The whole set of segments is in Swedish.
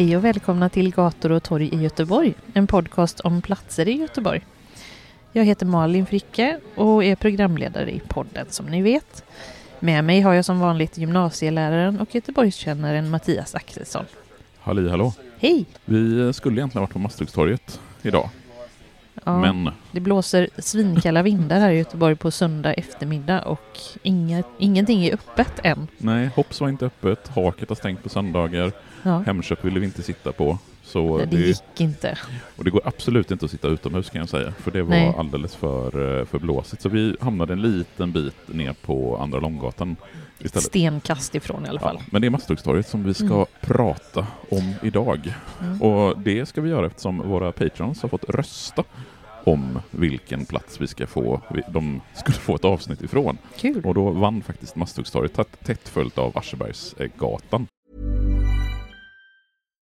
Hej och välkomna till Gator och torg i Göteborg, en podcast om platser i Göteborg. Jag heter Malin Fricke och är programledare i podden som ni vet. Med mig har jag som vanligt gymnasieläraren och Göteborgskännaren Mattias Axelsson. Halli hallå! Hej! Vi skulle egentligen varit på Masthuggstorget idag. Ja, Men Det blåser svinkalla vindar här i Göteborg på söndag eftermiddag och inga, ingenting är öppet än. nej, Hopps var inte öppet, Haket har stängt på söndagar, Ja, Hemköp ville vi inte sitta på. Så det det, gick inte. och det går absolut inte att sitta utomhus kan jag säga, för det var Nej. alldeles för, eh, för blåsigt. Så vi hamnade en liten bit ner på Andra Långgatan istället. Stenkast ifrån i alla fall. Ja, men det är Masthuggstorget som vi ska Mm. prata om idag. Mm. Och det ska vi göra eftersom våra patrons har fått rösta om vilken plats vi ska få, de skulle få ett avsnitt ifrån. Kul! Och då vann faktiskt Masthuggstorget tätt följt av Aschebergsgatan.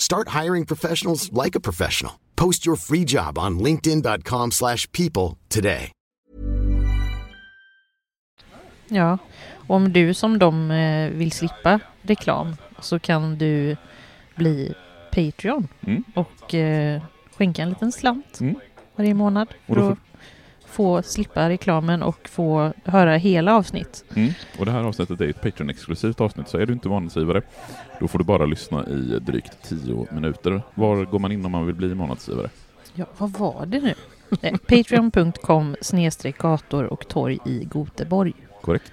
Start hiring professionals like a professional. Post your free job on linkedin.com/people slash people today. Ja, och om du som de eh, vill slippa reklam så kan du bli Patreon Mm. och eh, skänka en liten slant Mm. varje månad Och då att få slippa reklamen och få höra hela avsnitt. Mm. Och det här avsnittet är ett Patreon-exklusivt avsnitt, så är du inte månadsgivare, då får du bara lyssna i drygt 10 minuter. Var går man in om man vill bli månadsgivare? Ja, vad var det nu? Patreon.com snedstreck gator och torg i Goteborg. Korrekt?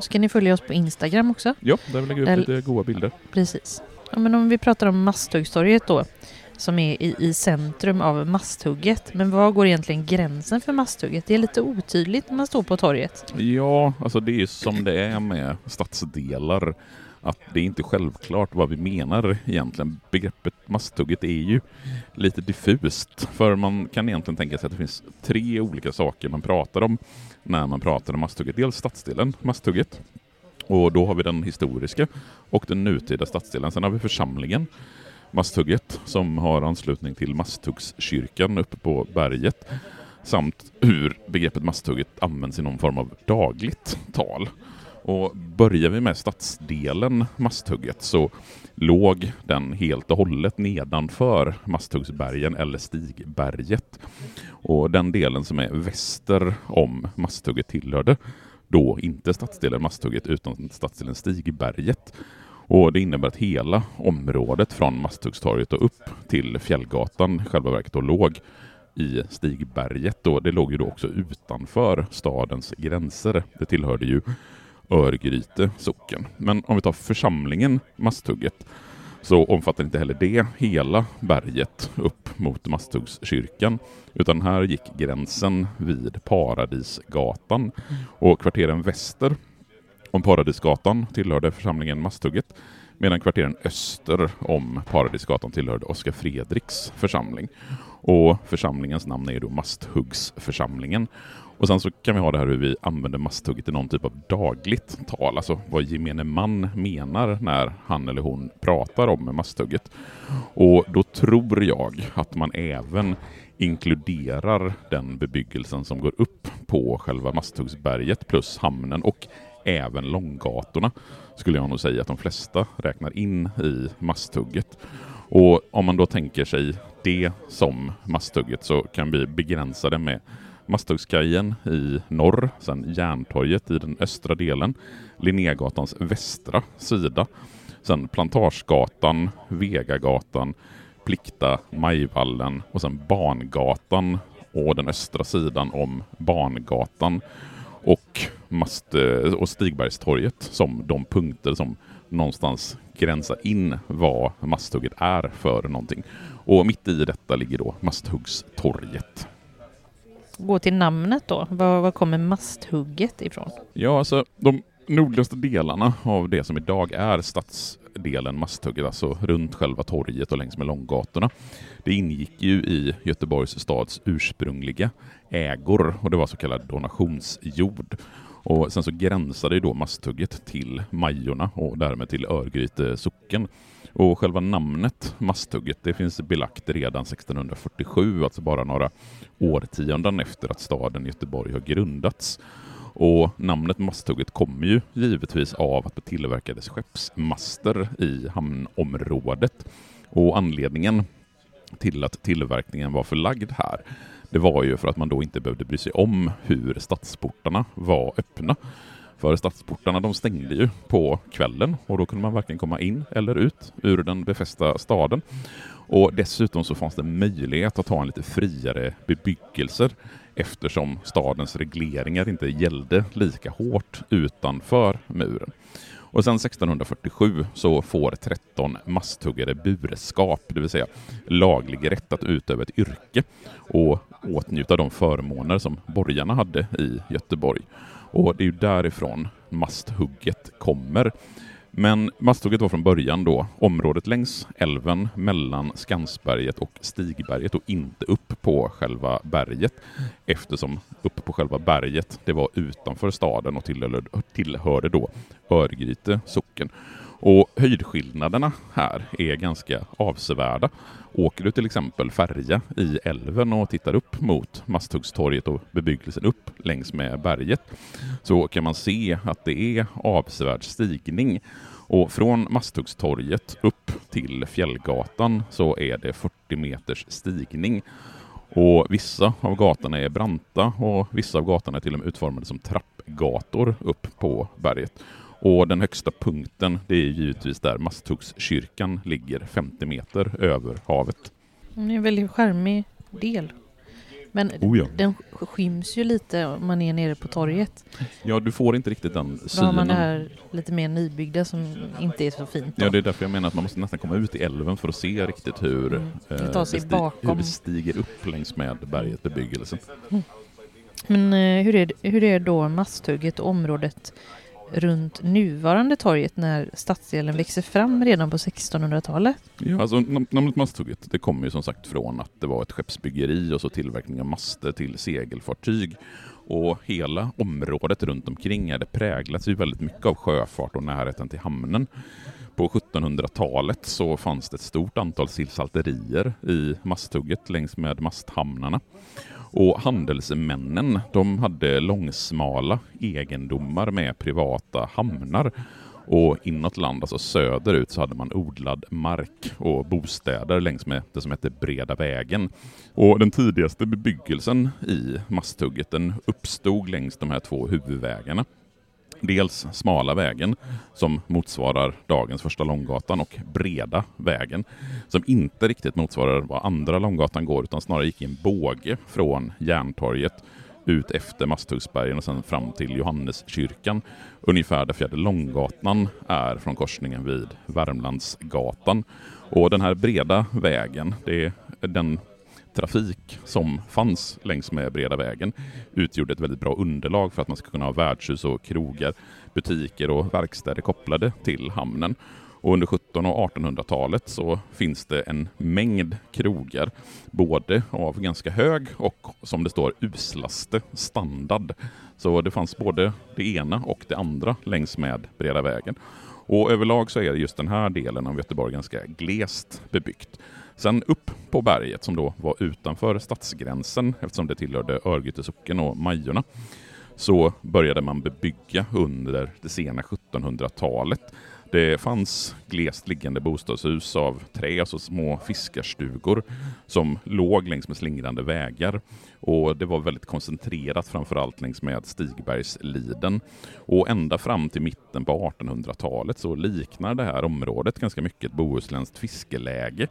Så kan ni följa oss på Instagram också. Ja, där vi lägger upp Där- lite goda bilder. Precis. Ja, men om vi pratar om Masthuggstorget då, som är i, i centrum av Masthugget. Men var går egentligen gränsen för Masthugget? Det är lite otydligt när man står på torget. Ja, alltså det är ju som det är med stadsdelar. Att det är inte självklart vad vi menar egentligen. Begreppet masthugget är ju lite diffust. För man kan egentligen tänka sig att det finns tre olika saker man pratar om när man pratar om masthugget. Dels stadsdelen, masthugget. Och då har vi den historiska och den nutida stadsdelen. Sen har vi församlingen, Masthugget, som har anslutning till Masthuggskyrkan uppe på berget samt hur begreppet masthugget används i någon form av dagligt tal. Och börjar vi med stadsdelen Masthugget så låg den helt och hållet nedanför Masthuggsbergen eller Stigberget. Och den delen som är väster om Masthugget tillhörde då inte stadsdelen Masthugget utan stadsdelen Stigberget. Och det innebär att hela området från Masthuggstorget och upp till Fjällgatan själva verket då låg i Stigberget. Då. Det låg ju då också utanför stadens gränser. Det tillhörde ju Örgryte socken. Men om vi tar församlingen Masthugget så omfattar inte heller det hela berget upp mot Masthuggskyrkan. Utan här gick gränsen vid Paradisgatan och kvarteren väster om Paradisgatan tillhörde församlingen Masthugget medan kvarteren öster om Paradisgatan tillhörde Oskar Fredriks församling. Och församlingens namn är då Masthuggsförsamlingen. Och sen så kan vi ha det här hur vi använder masthugget i någon typ av dagligt tal, alltså vad gemene man menar när han eller hon pratar om masthugget. Och då tror jag att man även inkluderar den bebyggelsen som går upp på själva Masthuggsberget plus hamnen och även långgatorna skulle jag nog säga att de flesta räknar in i masthugget. Och om man då tänker sig det som masthugget så kan vi begränsa det med Masthuggskajen i norr, sen Järntorget i den östra delen, Linnégatans västra sida, sen Plantagegatan, Vegagatan, Plikta, Majvallen och sen Bangatan och den östra sidan om Bangatan och, Mast och Stigbergstorget som de punkter som någonstans gränsar in vad Masthugget är för någonting. Och mitt i detta ligger då Masthuggstorget. Gå till namnet då. Var, var kommer Masthugget ifrån? Ja, alltså de nordligaste delarna av det som idag är stadsdelen Masthugget, alltså runt själva torget och längs med långgatorna. Det ingick ju i Göteborgs stads ursprungliga ägor och det var så kallad donationsjord. Och sen så gränsade ju då Masthugget till Majorna och därmed till Örgryte socken. Och själva namnet Masthugget det finns belagt redan 1647, alltså bara några årtionden efter att staden Göteborg har grundats. Och namnet Masthugget kommer ju givetvis av att det tillverkades skeppsmaster i hamnområdet. Och anledningen till att tillverkningen var förlagd här, det var ju för att man då inte behövde bry sig om hur stadsportarna var öppna. För stadsportarna de stängde ju på kvällen och då kunde man varken komma in eller ut ur den befästa staden. Och dessutom så fanns det möjlighet att ha en lite friare bebyggelse eftersom stadens regleringar inte gällde lika hårt utanför muren. Och sen 1647 så får 13 masthuggare burskap, det vill säga laglig rätt att utöva ett yrke och åtnjuta de förmåner som borgarna hade i Göteborg. Och det är ju därifrån masthugget kommer. Men masthugget var från början då området längs älven mellan Skansberget och Stigberget och inte upp på själva berget eftersom upp på själva berget det var utanför staden och tillhörde, tillhörde då Örgryte socken. Och höjdskillnaderna här är ganska avsevärda. Åker du till exempel färja i älven och tittar upp mot Masthuggstorget och bebyggelsen upp längs med berget så kan man se att det är avsevärd stigning. Och från Masthuggstorget upp till Fjällgatan så är det 40 meters stigning. Och vissa av gatorna är branta och vissa av gatorna är till och med utformade som trappgator upp på berget. Och den högsta punkten det är givetvis där Masthuggskyrkan ligger 50 meter över havet. Det är en väldigt charmig del. Men Oh ja. den skyms ju lite om man är nere på torget. Ja, du får inte riktigt den Då har man det synen. här lite mer nybyggda som inte är så fint. Då. Ja, det är därför jag menar att man måste nästan komma ut i älven för att se riktigt hur, Mm. eh, det sti- hur det stiger upp längs med berget bebyggelsen. Men eh, hur, är, hur är då Masthugget och området runt nuvarande torget när stadsdelen växer fram redan på 1600-talet? Ja, alltså namnet Masthugget det kommer ju som sagt från att det var ett skeppsbyggeri och så tillverkning av master till segelfartyg. Och hela området runt omkring hade präglats präglas ju väldigt mycket av sjöfart och närheten till hamnen. På 1700-talet så fanns det ett stort antal sillsalterier i Masthugget längs med masthamnarna. Och handelsmännen de hade långsmala egendomar med privata hamnar. Och inåt land, alltså söderut, så hade man odlad mark och bostäder längs med det som hette Breda vägen. Och den tidigaste bebyggelsen i Masthugget den uppstod längs de här två huvudvägarna. Dels smala vägen som motsvarar dagens första Långgatan och breda vägen som inte riktigt motsvarar vad andra Långgatan går utan snarare gick i en båge från Järntorget ut efter Masthuggsbergen och sen fram till Johanneskyrkan. Ungefär där fjärde Långgatan är från korsningen vid Värmlandsgatan. Och den här breda vägen, det är den trafik som fanns längs med breda vägen utgjorde ett väldigt bra underlag för att man ska kunna ha värdshus och krogar, butiker och verkstäder kopplade till hamnen. Och under 1700 och 1800-talet så finns det en mängd krogar, både av ganska hög och som det står uslaste standard. Så det fanns både det ena och det andra längs med breda vägen. Och överlag så är just den här delen av Göteborg ganska glest bebyggt. Sen upp på berget som då var utanför stadsgränsen eftersom det tillhörde Örgryte socken och Majorna så började man bebygga under det sena 1700-talet. Det fanns glest liggande bostadshus av trä, alltså små fiskarstugor som låg längs med slingrande vägar. Och det var väldigt koncentrerat framförallt längs med Stigbergsliden. Och ända fram till mitten på 1800-talet så liknar det här området ganska mycket ett bohuslänskt fiskeläge.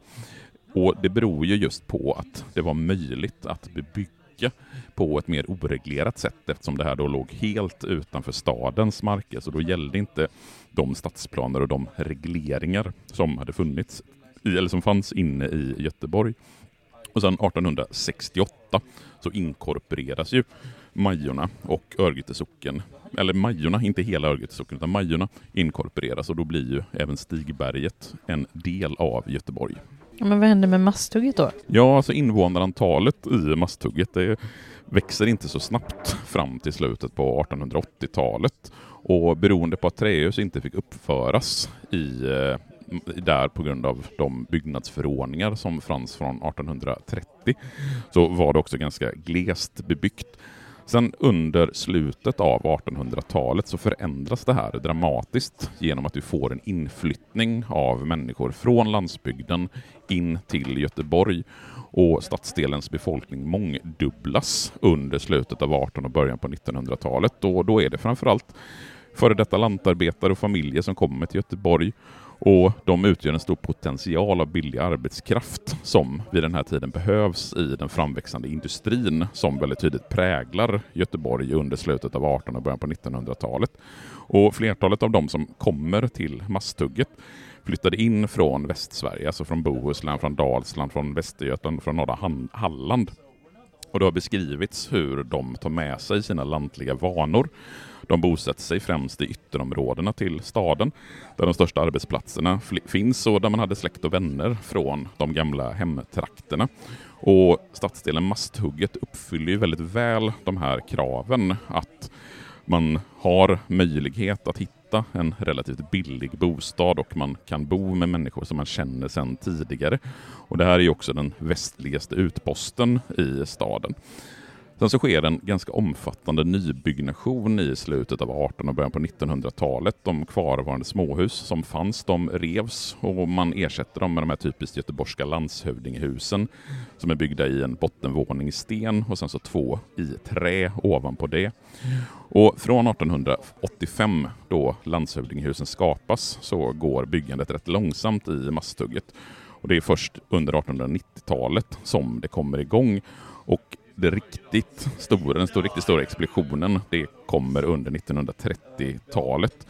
Och det beror ju just på att det var möjligt att bebygga på ett mer oreglerat sätt eftersom det här då låg helt utanför stadens marker. Så då gällde inte de stadsplaner och de regleringar som hade funnits eller som fanns inne i Göteborg. Och sen 1868 så inkorporeras ju Majorna och Örgryte socken, eller Majorna, inte hela Örgryte socken, utan Majorna inkorporeras och då blir ju även Stigberget en del av Göteborg. Men vad händer med Masthugget då? Ja, alltså invånarantalet i Masthugget det växer inte så snabbt fram till slutet på 1880-talet. Och beroende på att trähus inte fick uppföras i eh, där på grund av de byggnadsförordningar som fanns från 1830 så var det också ganska glest bebyggt. Sen under slutet av 1800-talet så förändras det här dramatiskt genom att vi får en inflyttning av människor från landsbygden in till Göteborg och stadsdelens befolkning mångdubblas under slutet av 1800 och början på 1900-talet. Och då är det framförallt före detta lantarbetare och familjer som kommer till Göteborg och de utgör en stor potential av billig arbetskraft som vid den här tiden behövs i den framväxande industrin som väldigt tydligt präglar Göteborg under slutet av 1800 och början på 1900-talet. Och flertalet av de som kommer till Masthugget flyttade in från Västsverige, alltså från Bohuslän, från Dalsland, från Västergötland, från norra Halland. Och det har beskrivits hur de tar med sig sina lantliga vanor de bosätter sig främst i ytterområdena till staden, där de största arbetsplatserna finns och där man hade släkt och vänner från de gamla hemtrakterna. Och stadsdelen Masthugget uppfyller ju väldigt väl de här kraven att man har möjlighet att hitta en relativt billig bostad och man kan bo med människor som man känner sedan tidigare. Och det här är också den västligaste utposten i staden. Sen så sker en ganska omfattande nybyggnation i slutet av 1800 och början på 1900-talet. De kvarvarande småhus som fanns, de revs och man ersätter dem med de här typiskt göteborgska landshövdingehusen som är byggda i en bottenvåning i sten och sen så två i trä ovanpå det. Och från 1885 då landshövdingehusen skapas så går byggandet rätt långsamt i Masthugget. Och det är först under 1890-talet som det kommer igång. Och det riktigt stora, den stor, riktigt stora explosionen, det kommer under 1930-talet.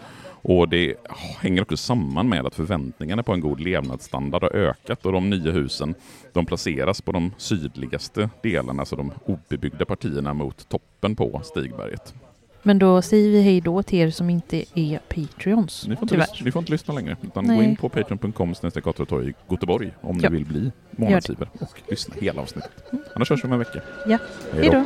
Och det hänger också samman med att förväntningarna på en god levnadsstandard har ökat och de nya husen de placeras på de sydligaste delarna, alltså de obebyggda partierna mot toppen på Stigberget. Men då säger vi hej då till er som inte är Patreons. Ni får inte, ni får inte lyssna längre, utan Nej. gå in på patreon.com i Göteborg om ja. ni vill bli månadsgivare och lyssna hela avsnittet. Mm. Annars hörs vi om en vecka. Ja, hej då.